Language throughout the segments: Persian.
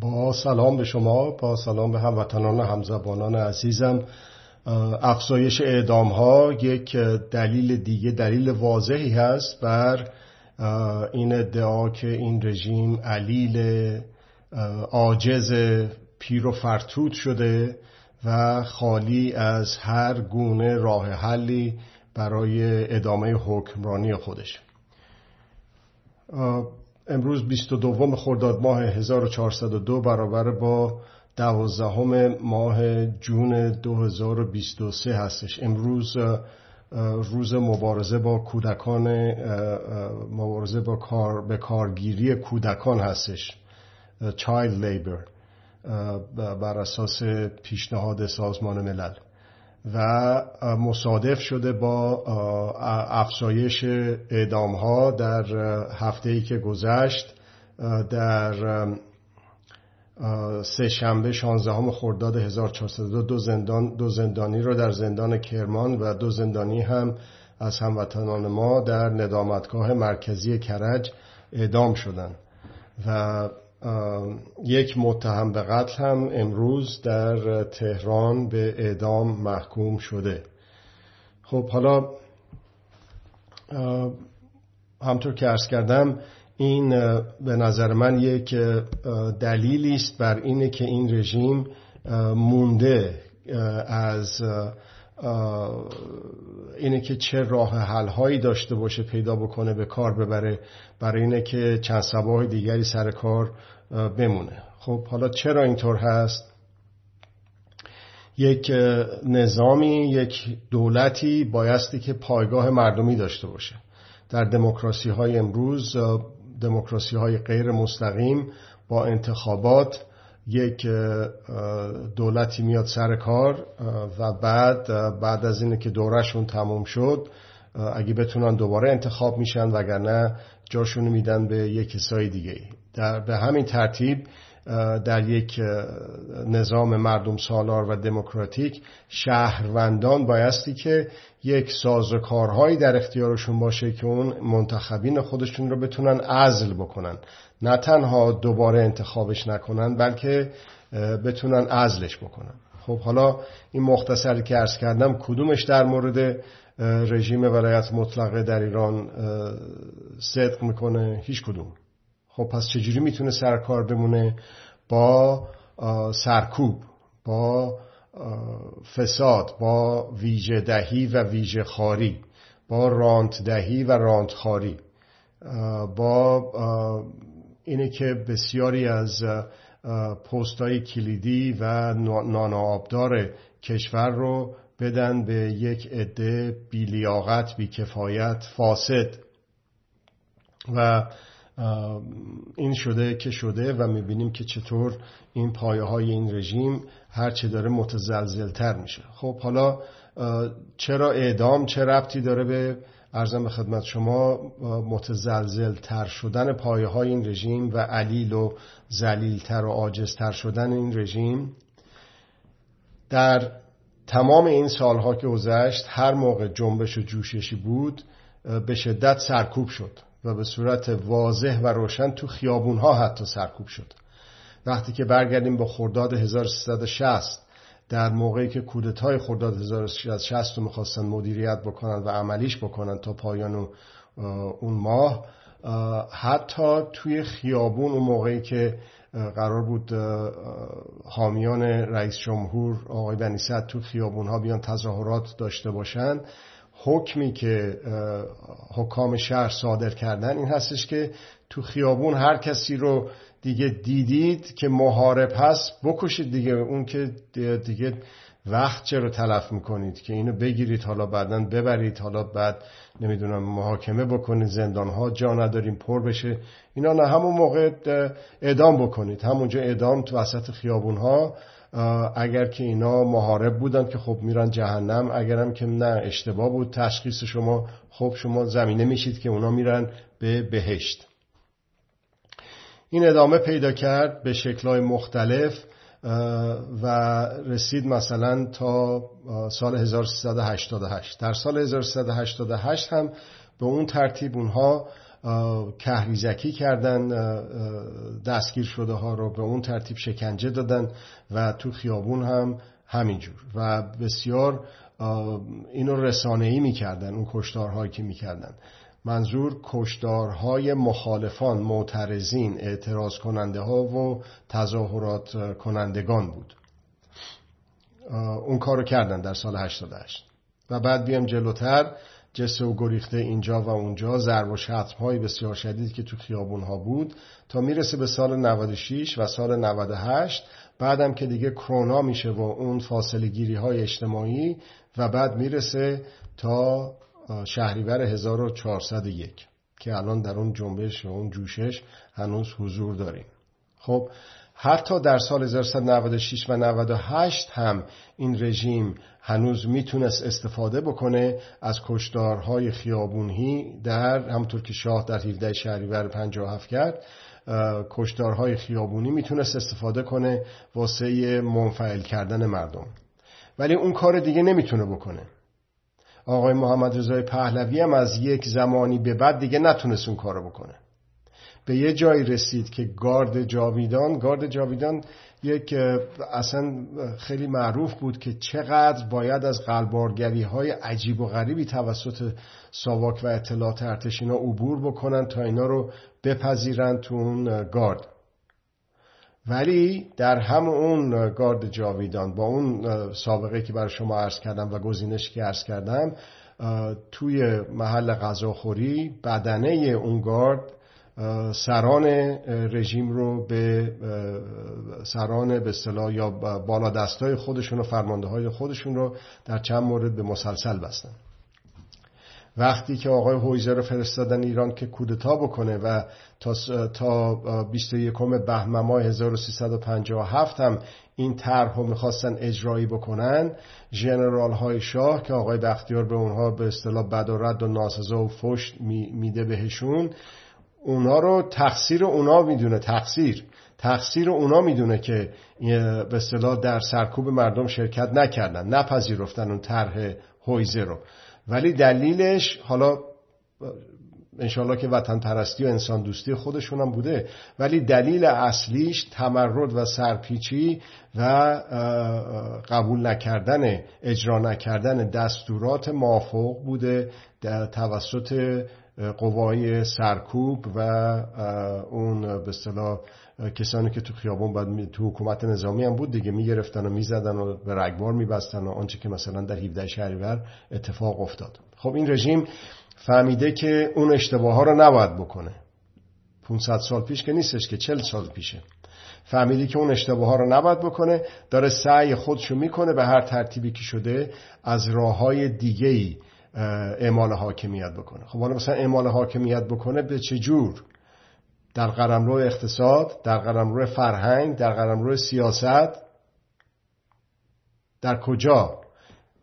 با سلام به شما با سلام به هموطنان و همزبانان عزیزم. افزایش اعدام ها یک دلیل دیگه دلیل واضحی هست بر این ادعا که این رژیم علیل عاجز پیر و فرتود شده و خالی از هر گونه راه حلی برای ادامه حکمرانی خودش. امروز 22 خرداد ماه 1402 برابر با دوازدهم ماه جون 2023 هستش. امروز روز مبارزه با کودکان مبارزه با کار به کارگیری کودکان هستش. Child Labor بر اساس پیشنهاد سازمان ملل. و مصادف شده با افزایش اعدام ها در هفته ای که گذشت در سه شنبه 16 خرداد 1402 دو زندان دو زندانی را در زندان کرمان و دو زندانی هم از هموطنان ما در ندامتگاه مرکزی کرج اعدام شدند. و یک متهم به قتل هم امروز در تهران به اعدام محکوم شده. خب حالا همطور که ارز کردم این به نظر من یک دلیلی است بر اینه که این رژیم مونده از اینه که چه راه حل هایی داشته باشه پیدا بکنه به کار ببره برای اینه که چند سباه دیگری سر کار بمونه. خب حالا چرا اینطور هست؟ یک نظامی یک دولتی بایستی که پایگاه مردمی داشته باشه. در دموکراسی های امروز دموکراسی های غیر مستقیم با انتخابات یک دولتی میاد سر کار و بعد بعد از اینه که دورشون تموم شد اگه بتونن دوباره انتخاب میشن وگرنه جاشون میدن به یک کسای دیگه در به همین ترتیب در یک نظام مردم سالار و دموکراتیک شهروندان بایستی که یک سازوکارهایی در اختیارشون باشه که اون منتخبین خودشون رو بتونن عزل بکنن. نه تنها دوباره انتخابش نکنن بلکه بتونن عزلش بکنن. خب حالا این مختصری که ارز کردم کدومش در مورد رژیم ولایت مطلقه در ایران صدق می‌کنه؟ هیچ کدوم. خب پس چجوری می‌تونه سرکار بمونه؟ با سرکوب با فساد با ویژه دهی و ویژه خاری با رانت دهی و رانت خاری با اینه که بسیاری از پستای کلیدی و نانآبدار کشور رو بدن به یک عده بیلیاقت بیکفایت فاسد و این شده که شده و می‌بینیم که چطور این پایه های این رژیم هرچه داره متزلزلتر میشه. خب حالا چرا اعدام چه ربطی داره به ارزم به خدمت شما متزلزل تر شدن پایه های این رژیم و علیل و زلیلتر و عاجزتر شدن این رژیم؟ در تمام این سالها که گذشت هر موقع جنبش و جوششی بود به شدت سرکوب شد. و به صورت واضح و روشن تو خیابون ها حتی سرکوب شد. وقتی که برگردیم به خرداد 1360 در موقعی که کودتای خرداد 1360 رو می‌خواستن مدیریت بکنن و عملیش بکنن تا پایان اون ماه حتی توی خیابون اون موقعی که قرار بود حامیان رئیس جمهور آقای بنی تو خیابون ها بیان تظاهرات داشته باشن حکمی که حکام شهر صادر کردن این هستش که تو خیابون هر کسی رو دیگه دیدید که محارب هست بکشید دیگه اون که دیگه وقت چرا تلف می‌کنید که اینو بگیرید حالا بعدا ببرید حالا بعد نمی‌دونم محاکمه بکنید زندان ها جا نداریم پر بشه. اینا نه همون موقع اعدام بکنید. همونجا اعدام تو وسط خیابون ها اگر که اینا محارب بودن که خب میرن جهنم اگرم که نه اشتباه بود. تشخیص شما خب شما زمینه میشید که اونا میرن به بهشت. این ادامه پیدا کرد به شکلهای مختلف و رسید مثلا تا سال 1388 در سال 1388 هم به اون ترتیب اونها کهریزکی کردن دستگیر شده ها رو به اون ترتیب شکنجه دادن و تو خیابون هم همینجور. و بسیار اینو رسانه‌ای می‌کردن اون کشتارهایی که می‌کردن. منظور کشدارهای مخالفان معترضین اعتراض کننده ها و تظاهرات کنندگان بود. اون کارو کردن در سال 88 و بعد بیام جلوتر. جسه و گریخته اینجا و اونجا ضرب و شتم های بسیار شدید که تو خیابون ها بود تا می‌رسه به سال 96 و سال 98 بعدم که دیگه کرونا میشه و اون فاصله گیری های اجتماعی و بعد می‌رسه تا شهریور 1401 که الان در اون جنبش و اون جوشش هنوز حضور داریم. خب حتی در سال 1396 و 98 هم این رژیم هنوز می‌تونست استفاده بکنه از کشدارهای خیابونی در همطور که شاه در 17 شهریور 57 کرد کشدارهای خیابونی می‌تونست استفاده کنه واسه منفعل کردن مردم. ولی اون کار دیگه نمی‌تونه بکنه. آقای محمد رضای پهلوی هم از یک زمانی به بعد دیگه نتونست اون کارو بکنه. به یه جایی رسید که گارد جاویدان گارد جاویدان یک اصلا خیلی معروف بود که چقدر باید از قلبارگری های عجیب و غریبی توسط ساواک و اطلاعات ارتش اینا عبور بکنن تا اینا رو بپذیرن تو اون گارد. ولی در هم اون گارد جاویدان با اون سابقه که برای شما عرض کردم و گزینش که عرض کردم توی محل غذاخوری بدنه اون گارد سران رژیم رو به سران به اصطلاح یا بالا دستای خودشون و فرمانده های خودشون رو در چند مورد به مسلسل بستن. وقتی که آقای هویزه رو فرستادن ایران که کودتا بکنه و تا, تا 21 بهمن ماه 1357 هم این طرح رو می‌خواستن اجرایی بکنن ژنرال های شاه که آقای بختیار به اونها به اصطلاح بد و رد و ناسزا و فشت میده بهشون اونا رو تقصیر اونا می‌دونه تقصیر. تقصیر اونا می‌دونه که به اصطلاح در سرکوب مردم شرکت نکردن نپذیرفتن اون طرح هویزه رو. ولی دلیلش حالا انشالله که وطن پرستی و انسان دوستی خودشون هم بوده ولی دلیل اصلیش تمرد و سرپیچی و قبول نکردن اجرا نکردن دستورات موافق بوده در توسط قوای سرکوب و اون به اصطلاح کسانی که تو خیابون بعد تو حکومت نظامی هم بود دیگه می‌گرفتن و می‌زدن و به رگبار میبستن و آنچه که مثلا در 17 شهریور اتفاق افتاد. خب این رژیم فهمیده که اون اشتباه ها رو نباید بکنه. 500 سال پیش که نیستش که 40 سال پیشه. فهمیده که اون اشتباه ها رو نباید بکنه داره سعی خودشو می‌کنه به هر ترتیبی که شده از راه های دیگه ای اعمال حاکمیت بکنه. خب حالا مثلا اعمال حاکمیت بکنه به چه جور؟ در قلمرو اقتصاد در قلمرو فرهنگ در قلمرو سیاست. در کجا؟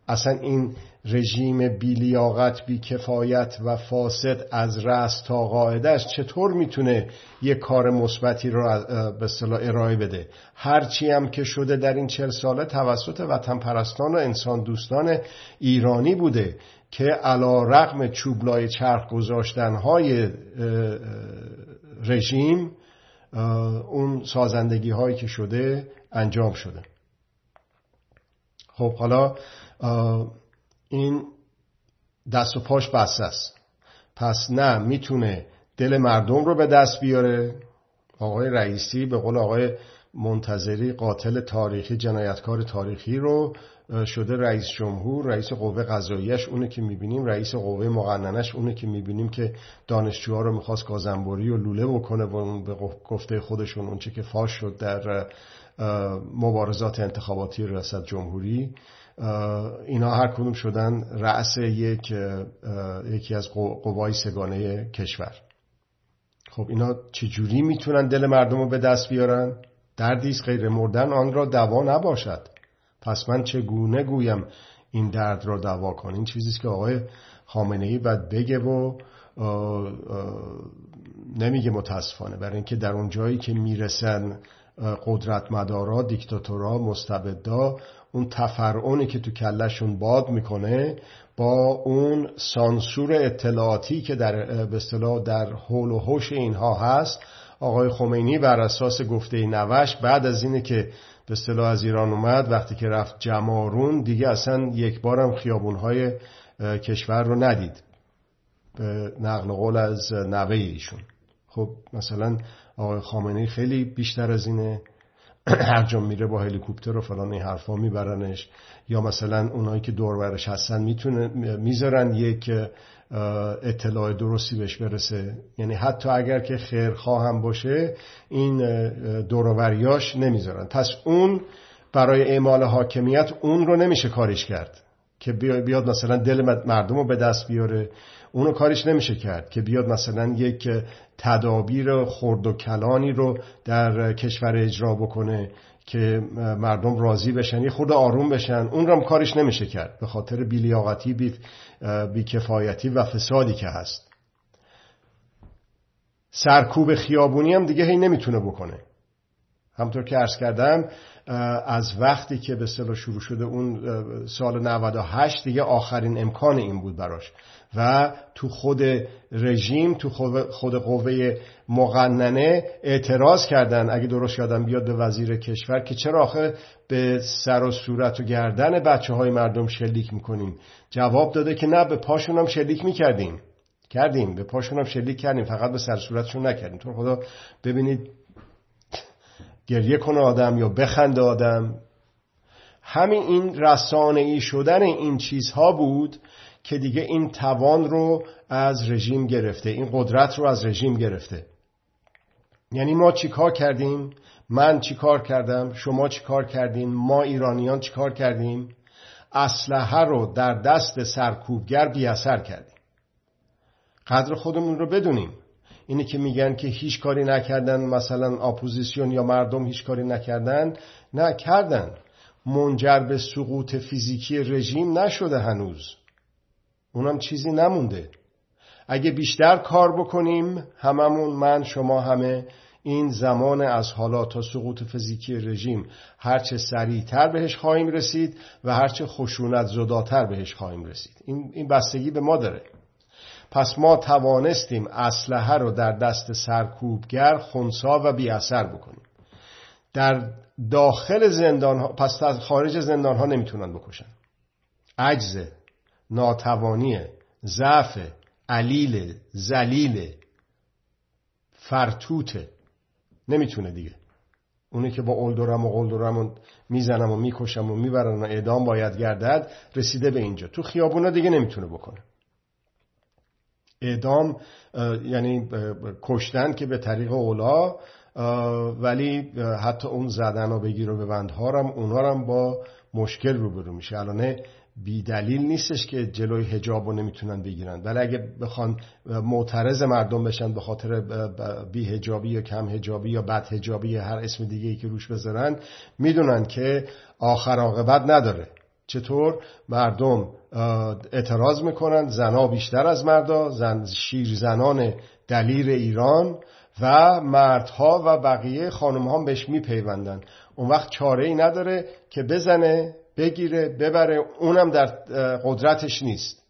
اصلا این رژیم بیلیاقت بیکفایت و فاسد از رأس تا قاعدش چطور می‌تونه یک کار مثبتی رو به اصطلاح ارائه بده؟ هرچی هم که شده در این چل ساله توسط وطن پرستان و انسان دوستان ایرانی بوده که علا رقم چوبلای چرخ گذاشتن های رژیم اون سازندگی هایی که شده انجام شده. خب حالا این دست و پاش بسته است. پس نه می‌تونه دل مردم رو به دست بیاره. آقای رئیسی به قول آقای منتظری قاتل تاریخی جنایتکار تاریخی رو شده رئیس جمهور رئیس قوه قضاییش اونه که می‌بینیم رئیس قوه مقننش اونه که می‌بینیم که دانشجوها رو می‌خواست گازنبوری و لوله بکنه و به گفته خودشون اونچه که فاش شد در مبارزات انتخاباتی ریاست جمهوری. اینا هر کدوم شدن رأس یک یکی از قوای سگانه کشور. خب اینا چجوری می‌تونن دل مردم رو به دست بیارن؟ دردیست غیر مردن آن را دوا نباشد. پس من چگونه گویم این درد را دوا کن این چیزیست که آقای خامنه ای باید بگه و نمیگه متاسفانه. برای اینکه در اون جایی که می‌رسن قدرت مدارا دیکتاتورا مستبدا اون تفرعونی که تو کلشون باد می‌کنه با اون سانسور اطلاعاتی که در به در حول و حوش اینها هست آقای خمینی بر اساس گفته نوش بعد از اینه که به اصطلاح از ایران اومد وقتی که رفت جمارون دیگه اصلا یک بارم خیابونهای کشور رو ندید. به نقل قول از نوه ایشون. خب مثلا آقای خامنه خیلی بیشتر از اینه. هر جا میره با هلیکوپتر و فلان این حرفا میبرنش. یا مثلا اونایی که دورورش هستن می‌تونه می‌ذارن یک اطلاع درستی بهش برسه. یعنی حتی اگر که خیرخواه هم باشه این دوروریاش نمی‌ذارن. پس اون برای اعمال حاکمیت اون رو نمیشه کارش کرد. که بیاد مثلا دل مردم رو به دست بیاره. اونو کارش نمیشه کرد که بیاد مثلا یک تدابیر خرد و کلانی رو در کشور اجرا بکنه که مردم راضی بشن یه خود آروم بشن. اون رو هم کارش نمیشه کرد به خاطر بیلیاقتی بی, بیکفایتی و فسادی که هست. سرکوب خیابونی هم دیگه هی نمی‌تونه بکنه. همطور که عرض کردم از وقتی که به صلاح شروع شده اون سال 98 دیگه آخرین امکان این بود براش. و تو خود رژیم تو خود قوه مقننه اعتراض کردن اگه درست یادم بیاد به وزیر کشور که چرا آخه به سر و صورت و گردن بچه های مردم شلیک می‌کنیم. جواب داده که نه به پاشون هم شلیک می‌کردیم. کردیم. به پاشون هم شلیک کردیم. فقط به سر صورتشون نکردیم. تو خدا ببینید گریه کنه آدم یا بخنده آدم. همین این رسانه ای شدن این چیزها بود که دیگه این توان رو از رژیم گرفته این قدرت رو از رژیم گرفته. یعنی ما چیکار کردیم؟ من چیکار کردم؟ شما چیکار کردیم ما ایرانیان چیکار کردیم؟ اسلحه رو در دست سرکوبگر بی اثر کردیم. قدر خودمون رو بدونیم. اینی که میگن که هیچ کاری نکردن مثلا اپوزیسیون یا مردم هیچ کاری نکردن نکردن منجر به سقوط فیزیکی رژیم نشده هنوز. اونم چیزی نمونده. اگه بیشتر کار بکنیم هممون من شما همه این زمان از حالا تا سقوط فیزیکی رژیم هرچه سریعتر بهش خواهیم رسید و هرچه خشونت زداتر بهش خواهیم رسید. این بستگی به ما داره. پس ما توانستیم اسلحه رو در دست سرکوبگر خونسا و بی اثر بکنیم. در داخل زندان ها پس خارج زندان ها نمی‌تونن بکشن. عجز ناتوانی ضعف علیل زلیل فرتوته نمی‌تونه دیگه. اونی که با اولدورم و قلدرم می‌زنم و می‌کشم و می‌برن و اعدام باید گردد رسیده به اینجا. تو خیابونا دیگه نمی‌تونه بکنه. اعدام یعنی کشتن که به طریق اولا ولی حتی اون زدن و بگیر و به بندها هم اونا هم با مشکل روبرو میشه. الان بی دلیل نیستش که جلوی هجاب رو نمی‌تونن بگیرن. ولی اگه بخوان معترض مردم بشن به خاطر بی هجابی یا کم هجابی یا بد هجابی یا هر اسم دیگه ای که روش بذارن می‌دونن که آخر عاقبت نداره. چطور؟ مردم اعتراض می‌کنن زنا بیشتر از مردا زن شیر زنان دلیر ایران و مردها و بقیه خانم ها بهش میپیوندن. اون وقت چاره ای نداره که بزنه بگیره ببره اونم در قدرتش نیست.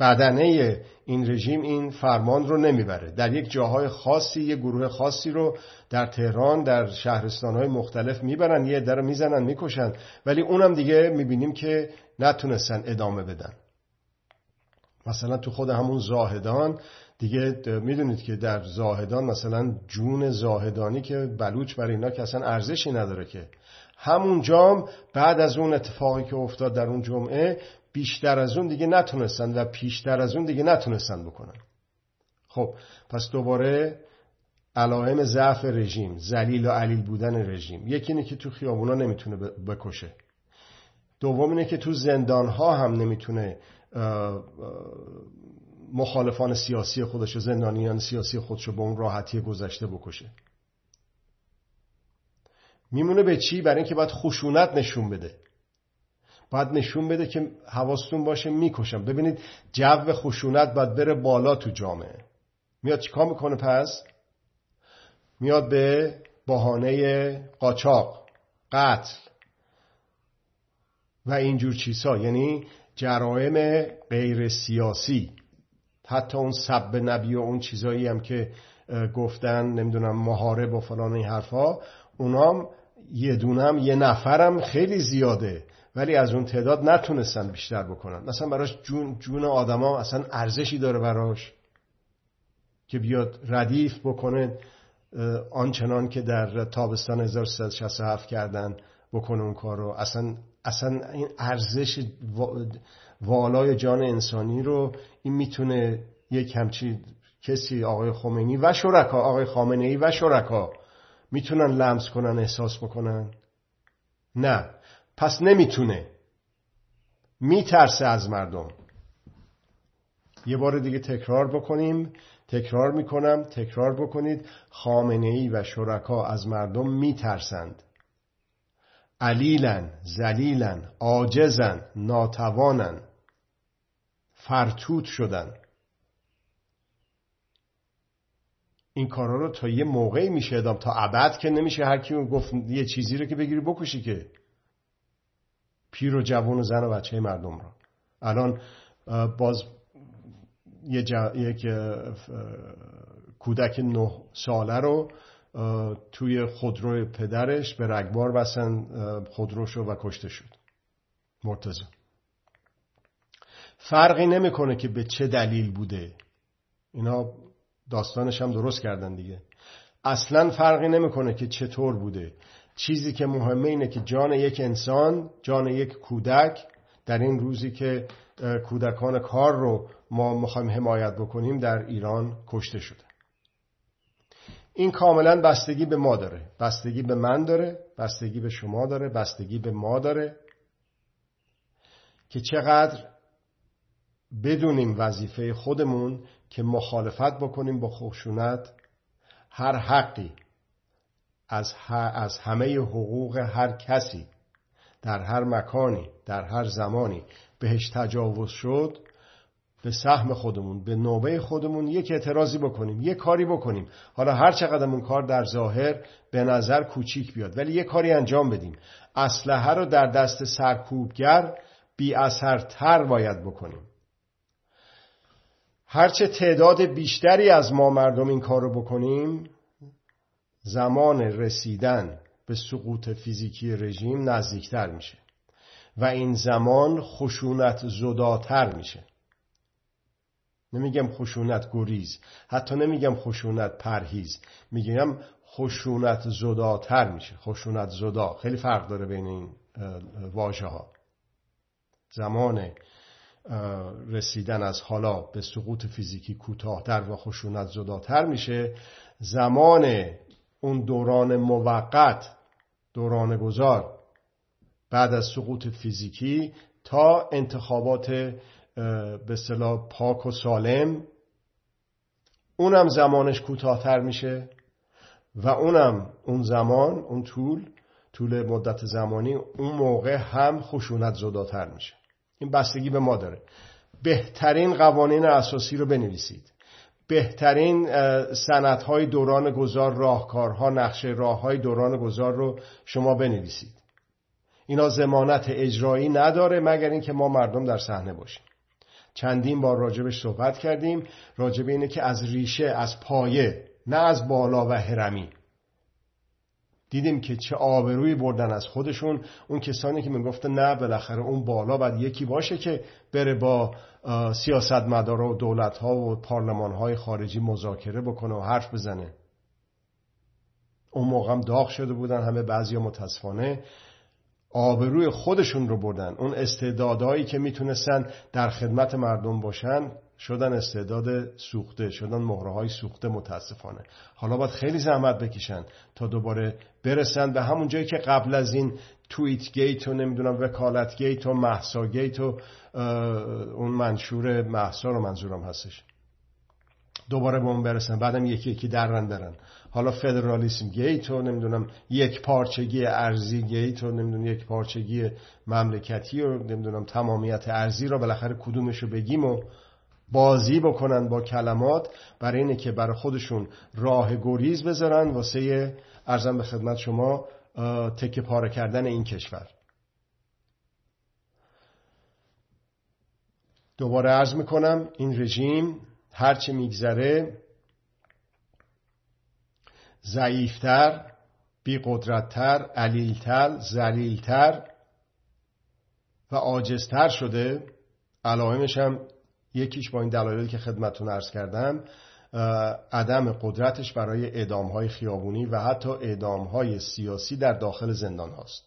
بدنه این رژیم این فرمان رو نمی‌بره. در یک جاهای خاصی یک گروه خاصی رو در تهران در شهرستانهای مختلف می‌برن یه در می‌زنن می‌کشن. ولی اونم دیگه می‌بینیم که نتونستن ادامه بدن. مثلا تو خود همون زاهدان دیگه می‌دونید که در زاهدان مثلا جون زاهدانی که بلوچ برای اینا که اصلا ارزشی نداره که. همون جام بعد از اون اتفاقی که افتاد در اون جمعه بیشتر از اون دیگه نتونستن و پیشتر از اون دیگه نتونستن بکنن. خب پس دوباره علائم ضعف رژیم زلیل و علیل بودن رژیم. یکی اینه که تو خیابونا نمی‌تونه بکشه. دوم اینه که تو زندان ها هم نمی‌تونه مخالفان سیاسی خودش و زندانیان سیاسی خودش رو به اون راحتی گذشته بکشه. میمونه به چی؟ برای اینکه باید خشونت نشون بده. باید نشون بده که حواستون باشه می‌کشم. ببینید جو خشونت باید بره بالا تو جامعه. میاد چیکار می‌کنه پس؟ میاد به بهانه قاچاق قتل و اینجور چیزها. یعنی جرائم غیر سیاسی. حتی اون سب نبی و اون چیزایی هم که گفتن نمی‌دونم محارب و فلان این حرفا اونام یه دونم یه نفرم خیلی زیاده. ولی از اون تعداد نتونستن بیشتر بکنن. مثلا براش جون, جون آدما اصلا ارزشی داره براش که بیاد ردیف بکنه آنچنان که در تابستان 1367 کردن بکنه اون کار رو اصلا, اصلا این ارزش والای جان انسانی رو این می‌تونه یک همچی کسی آقای خمینی و شرکا آقای خامنه ای و شرکا می‌تونن لمس کنن احساس بکنن؟ نه. پس نمی‌تونه. میترسه از مردم. یه بار دیگه تکرار بکنیم. تکرار می‌کنم. تکرار بکنید. خامنه ای و شرکا از مردم میترسند. علیلن زلیلن عاجزن ناتوانن فرتوت شدن. این کارا رو تا یه موقعی میشه ادام. تا ابد که نمیشه هر کی گفت یه چیزی رو که بگیری بکشی که. پیر و جوان و زن و بچه مردم رو الان باز یه یک کودک نه ساله رو توی خودرو پدرش به رگبار بسن خودروشو و کشته شد. مرتزا فرقی نمی‌کنه که به چه دلیل بوده. اینا داستانش هم درست کردن دیگه. اصلا فرقی نمی‌کنه که چطور بوده. چیزی که مهمه اینه که جان یک انسان جان یک کودک در این روزی که کودکان کار رو ما می‌خوایم حمایت بکنیم در ایران کشته شده. این کاملا بستگی به ما داره. بستگی به من داره بستگی به شما داره بستگی به ما داره که چقدر بدونیم وظیفه خودمون که مخالفت بکنیم با خشونت هر حقی از, از همه حقوق هر کسی در هر مکانی در هر زمانی بهش تجاوز شد به سهم خودمون به نوبه خودمون یک اعتراضی بکنیم یک کاری بکنیم. حالا هر چقدر اون کار در ظاهر به نظر کوچیک بیاد ولی یک کاری انجام بدیم. اسلحه رو در دست سرکوبگر بی تر باید بکنیم. هرچه تعداد بیشتری از ما مردم این کار رو بکنیم زمان رسیدن به سقوط فیزیکی رژیم نزدیکتر میشه و این زمان خشونت زداتر میشه. نمیگم خشونت گریز حتی نمیگم خشونت پرهیز میگم خشونت زداتر میشه خشونت زدا. خیلی فرق داره بین این واژه ها زمان رسیدن از حالا به سقوط فیزیکی کوتاهتر و خشونت زداتر میشه. زمان اون دوران موقت دوران گذار بعد از سقوط فیزیکی تا انتخابات به صلاح پاک و سالم. اونم زمانش کوتاهتر میشه و اونم اون زمان اون طول طول مدت زمانی اون موقع هم خشونت زداتر میشه. این بستگی به ما داره. بهترین قوانین اساسی رو بنویسید. بهترین سندهای دوران گذار راهکارها نقشه راه های دوران گذار رو شما بنویسید. اینا زمانت اجرایی نداره مگر اینکه ما مردم در صحنه باشیم. چندین بار راجبش صحبت کردیم. راجب اینه که از ریشه از پایه نه از بالا و هرمی. دیدیم که چه آبرویی بردن از خودشون. اون کسانی که می‌گفتن نه بالاخره اون بالا باید یکی باشه که بره با سیاستمدار و دولت ها و پارلمان های خارجی مذاکره بکنه و حرف بزنه. اون موقع هم داغ شده بودن همه بعضی متاسفانه. آبروی خودشون رو بردن. اون استعدادهایی که می‌تونستن در خدمت مردم باشن شدن استعداد سوخته شدن مهره های سوخته متاسفانه. حالا باید خیلی زحمت بکشن تا دوباره برسن به همون جایی که قبل از این تویت گیت و نمی‌دونم وکالت گیت و محسا گیت و اون منشور محسا رو منظورم هستش. دوباره به اون برسن بعدم یکی یکی درن برن. حالا فدرالیسم گیت و نمی‌دونم یک پارچگی ارزی گیت و نمی‌دونم یک پارچگی مملکتی و نمی‌دونم تمامیت ارزی را بالاخره کدومش رو بگیم و بازی بکنن با کلمات برای اینه که برای خودشون راه گریز بذارن واسه ارزم به خدمت شما تکه پاره کردن این کشور. دوباره عرض می‌کنم این رژیم هرچه میگذره ضعیفتر بیقدرتتر علیلتر زلیلتر و عاجزتر شده. علائمش هم یکیش با این دلایلی که خدمتون ارز کردم عدم قدرتش برای اعدام های خیابونی و حتی اعدام های سیاسی در داخل زندان هاست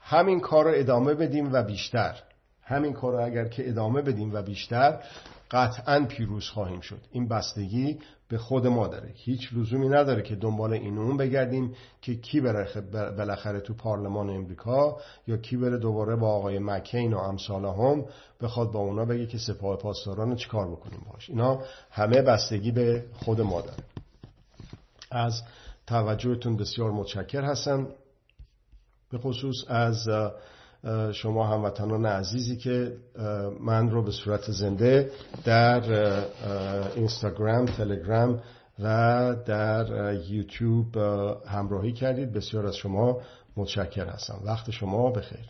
همین کار رو ادامه بدیم و بیشتر. همین کار رو اگر که ادامه بدیم و بیشتر قطعا پیروز خواهیم شد. این بستگی به خود ما داره. هیچ لزومی نداره که دنبال این اون بگردیم که کی بره بالاخره تو پارلمان امریکا یا کی بره دوباره با آقای مکین و امثال هم بخواد با اونا بگه که سپاه پاسداران چیکار بکنیم باش. اینا همه بستگی به خود ما داره. از توجهتون بسیار متشکر هستم. به خصوص از شما هموطنان عزیزی که من رو به صورت زنده در اینستاگرام، تلگرام و در یوتیوب همراهی کردید. بسیار از شما متشکر هستم. وقت شما بخیر.